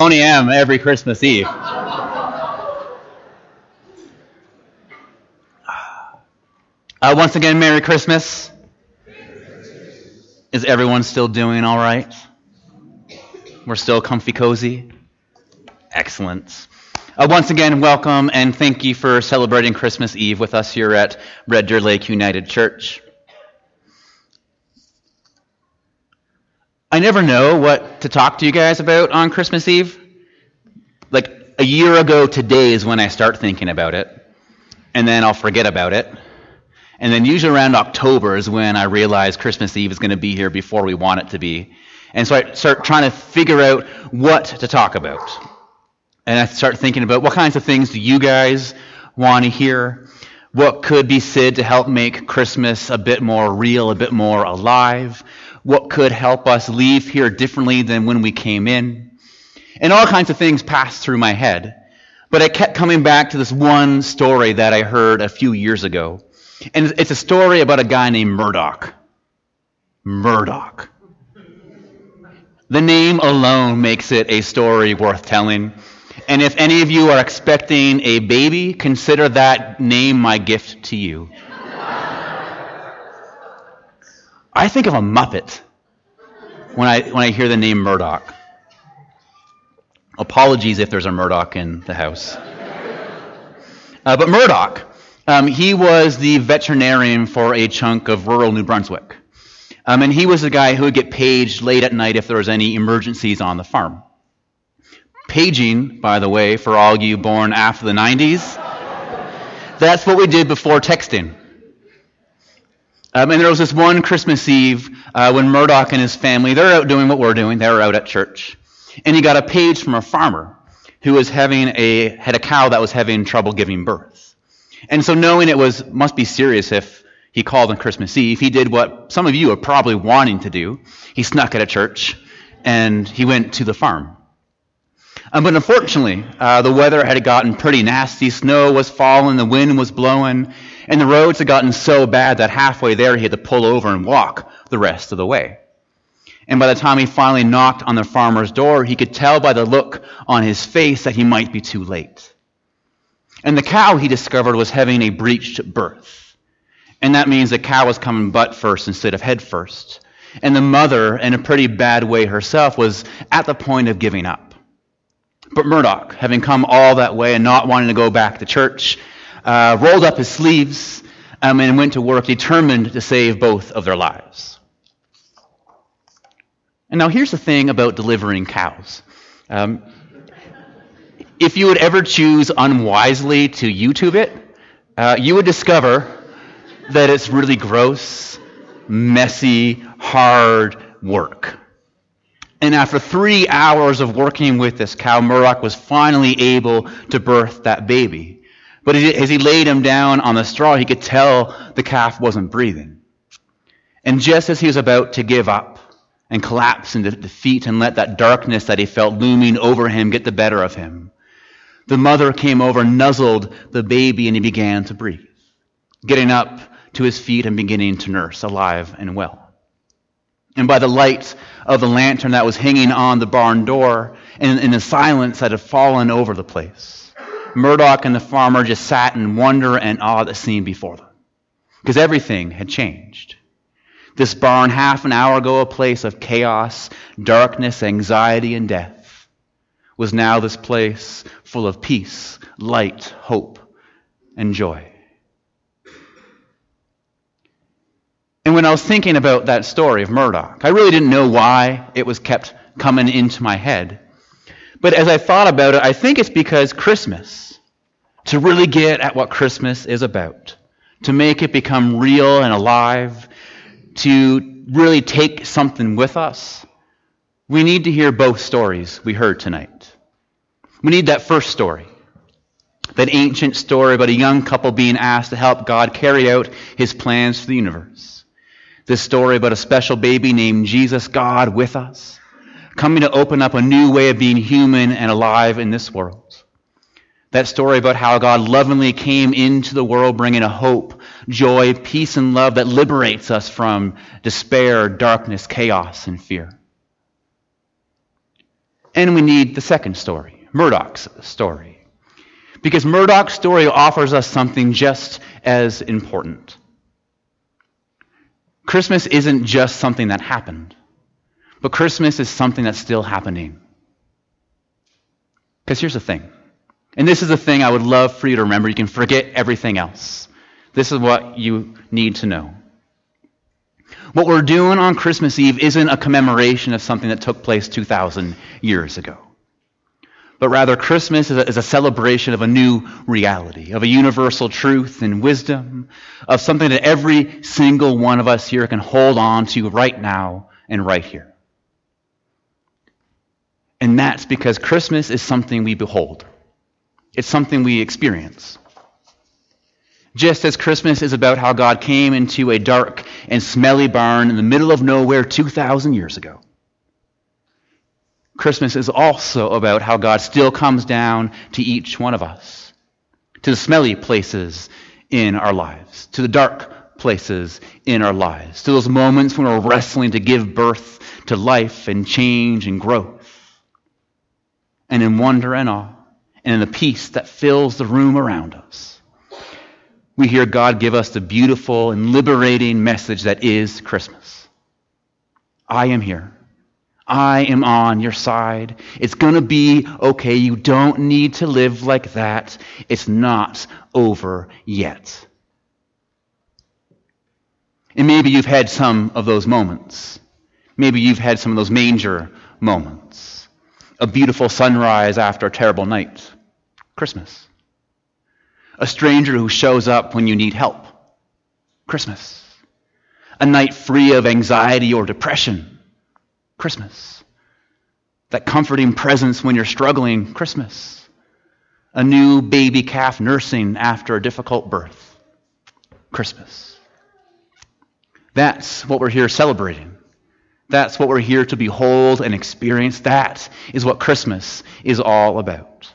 only am every Christmas Eve. Uh, once again, Merry Christmas. Is everyone still doing all right? We're still comfy cozy? Excellent. Uh, once again, welcome and thank you for celebrating Christmas Eve with us here at Red Deer Lake United Church. I never know what to talk to you guys about on Christmas Eve. Like a year ago today is when I start thinking about it, and then I'll forget about it. And then usually around October is when I realize Christmas Eve is going to be here before we want it to be. And so I start trying to figure out what to talk about. And I start thinking about what kinds of things do you guys want to hear? What could be said to help make Christmas a bit more real, a bit more alive? What could help us leave here differently than when we came in? And all kinds of things passed through my head. But I kept coming back to this one story that I heard a few years ago. And it's a story about a guy named Murdoch. Murdoch. The name alone makes it a story worth telling. And if any of you are expecting a baby, consider that name my gift to you. I think of a Muppet when I, when I hear the name Murdoch. Apologies if there's a Murdoch in the house. Uh, but Murdoch um, he was the veterinarian for a chunk of rural New Brunswick. Um, and he was the guy who would get paged late at night if there was any emergencies on the farm. Paging, by the way, for all you born after the 90s, that's what we did before texting. Um, and there was this one Christmas Eve uh, when Murdoch and his family, they're out doing what we're doing. They were out at church. And he got a page from a farmer who was having a, had a cow that was having trouble giving birth. And so knowing it was must be serious if he called on Christmas Eve, he did what some of you are probably wanting to do. He snuck at a church and he went to the farm. Um, but unfortunately, uh, the weather had gotten pretty nasty. Snow was falling, the wind was blowing, and the roads had gotten so bad that halfway there he had to pull over and walk the rest of the way. And by the time he finally knocked on the farmer's door, he could tell by the look on his face that he might be too late. And the cow, he discovered, was having a breached birth. And that means the cow was coming butt first instead of head first. And the mother, in a pretty bad way herself, was at the point of giving up. But Murdoch, having come all that way and not wanting to go back to church, uh, rolled up his sleeves um, and went to work determined to save both of their lives. And now here's the thing about delivering cows. Um, if you would ever choose unwisely to YouTube it, uh, you would discover that it's really gross, messy, hard work. And after three hours of working with this cow, Murdoch was finally able to birth that baby. But as he laid him down on the straw, he could tell the calf wasn't breathing. And just as he was about to give up and collapse into defeat and let that darkness that he felt looming over him get the better of him, the mother came over, nuzzled the baby, and he began to breathe, getting up to his feet and beginning to nurse, alive and well. And by the light of the lantern that was hanging on the barn door, and in the silence that had fallen over the place, Murdoch and the farmer just sat in wonder and awe at the scene before them. Because everything had changed. This barn, half an hour ago, a place of chaos, darkness, anxiety, and death was now this place full of peace, light, hope, and joy. And when I was thinking about that story of Murdoch, I really didn't know why it was kept coming into my head. But as I thought about it, I think it's because Christmas, to really get at what Christmas is about, to make it become real and alive, to really take something with us, we need to hear both stories we heard tonight. We need that first story, that ancient story about a young couple being asked to help God carry out his plans for the universe. This story about a special baby named Jesus, God with us, coming to open up a new way of being human and alive in this world. That story about how God lovingly came into the world bringing a hope, joy, peace, and love that liberates us from despair, darkness, chaos, and fear. And we need the second story, Murdoch's story. Because Murdoch's story offers us something just as important. Christmas isn't just something that happened, but Christmas is something that's still happening. Because here's the thing, and this is the thing I would love for you to remember. You can forget everything else. This is what you need to know. What we're doing on Christmas Eve isn't a commemoration of something that took place 2,000 years ago. But rather, Christmas is a, is a, celebration of a new reality, of a universal truth and wisdom, of something that every single one of us here can hold on to right now and right here. And that's because Christmas is something we behold, it's something we experience. Just as Christmas is about how God came into a dark and smelly barn in the middle of nowhere 2,000 years ago. Christmas is also about how God still comes down to each one of us, to the smelly places in our lives, to the dark places in our lives, to those moments when we're wrestling to give birth to life and change and growth. And in wonder and awe, and in the peace that fills the room around us we hear God give us the beautiful and liberating message that is Christmas. I am here. I am on your side. It's going to be okay. You don't need to live like that. It's not over yet. And maybe you've had some of those moments. Maybe you've had some of those manger moments. A beautiful sunrise after a terrible night. Christmas a stranger who shows up when you need help. Christmas. A night free of anxiety or depression. Christmas. That comforting presence when you're struggling. Christmas. A new baby calf nursing after a difficult birth. Christmas. That's what we're here celebrating. That's what we're here to behold and experience. That is what Christmas is all about.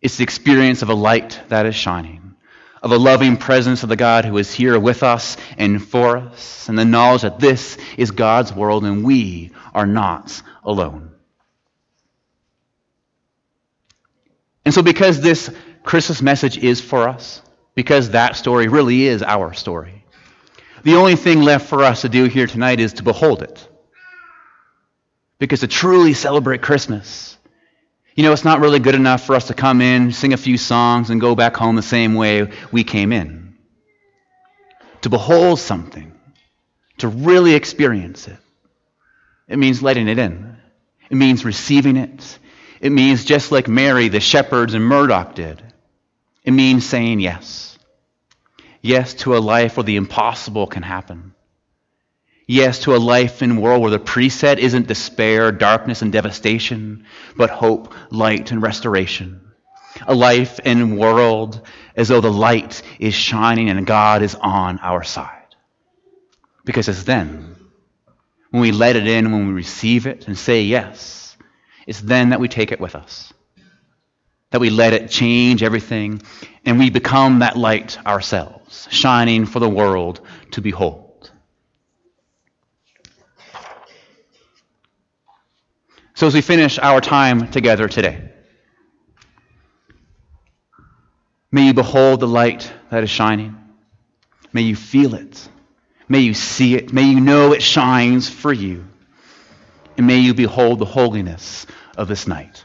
It's the experience of a light that is shining, of a loving presence of the God who is here with us and for us, and the knowledge that this is God's world and we are not alone. And so, because this Christmas message is for us, because that story really is our story, the only thing left for us to do here tonight is to behold it. Because to truly celebrate Christmas, you know, it's not really good enough for us to come in, sing a few songs, and go back home the same way we came in. To behold something, to really experience it, it means letting it in. It means receiving it. It means just like Mary, the shepherds, and Murdoch did. It means saying yes. Yes to a life where the impossible can happen. Yes, to a life and world where the preset isn't despair, darkness, and devastation, but hope, light, and restoration. A life and world as though the light is shining and God is on our side. Because it's then, when we let it in, when we receive it and say yes, it's then that we take it with us. That we let it change everything and we become that light ourselves, shining for the world to behold. So, as we finish our time together today, may you behold the light that is shining. May you feel it. May you see it. May you know it shines for you. And may you behold the holiness of this night.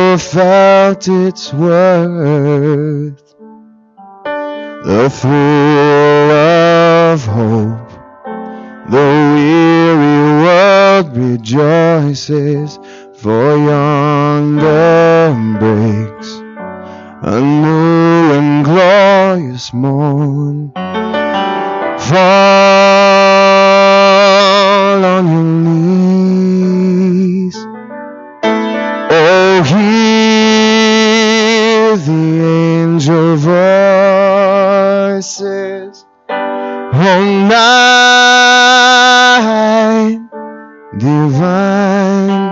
soul felt its worth. The thrill of hope, the weary world rejoices, for yonder breaks night divine.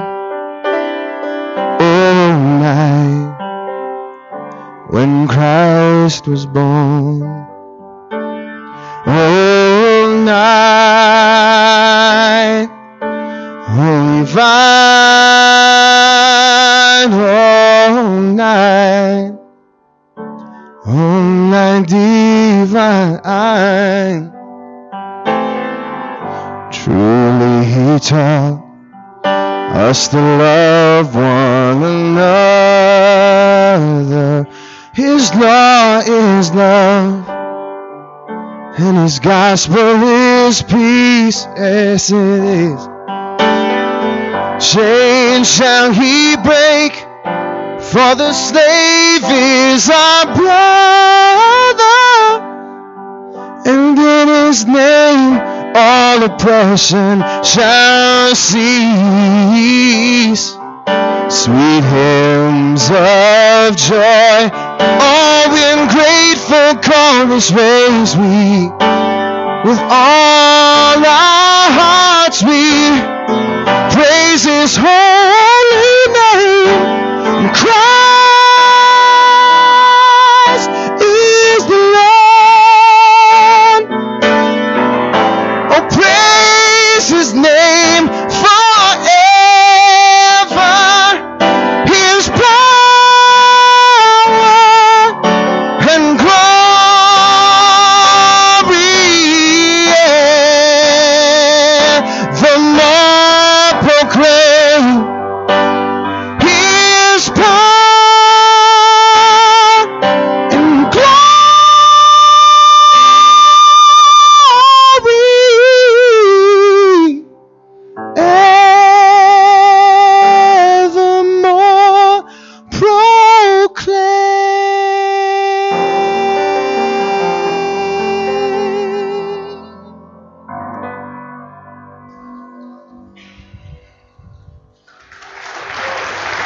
Oh, night when Christ was born. Oh, night, taught us to love one another. His law is love, and His gospel is peace. Yes, it is. Chains shall He break, for the slave is our brother, and in His name all oppression shall cease. Sweet hymns of joy, all in grateful chorus raise we. With all our hearts we praise His holy name and cry.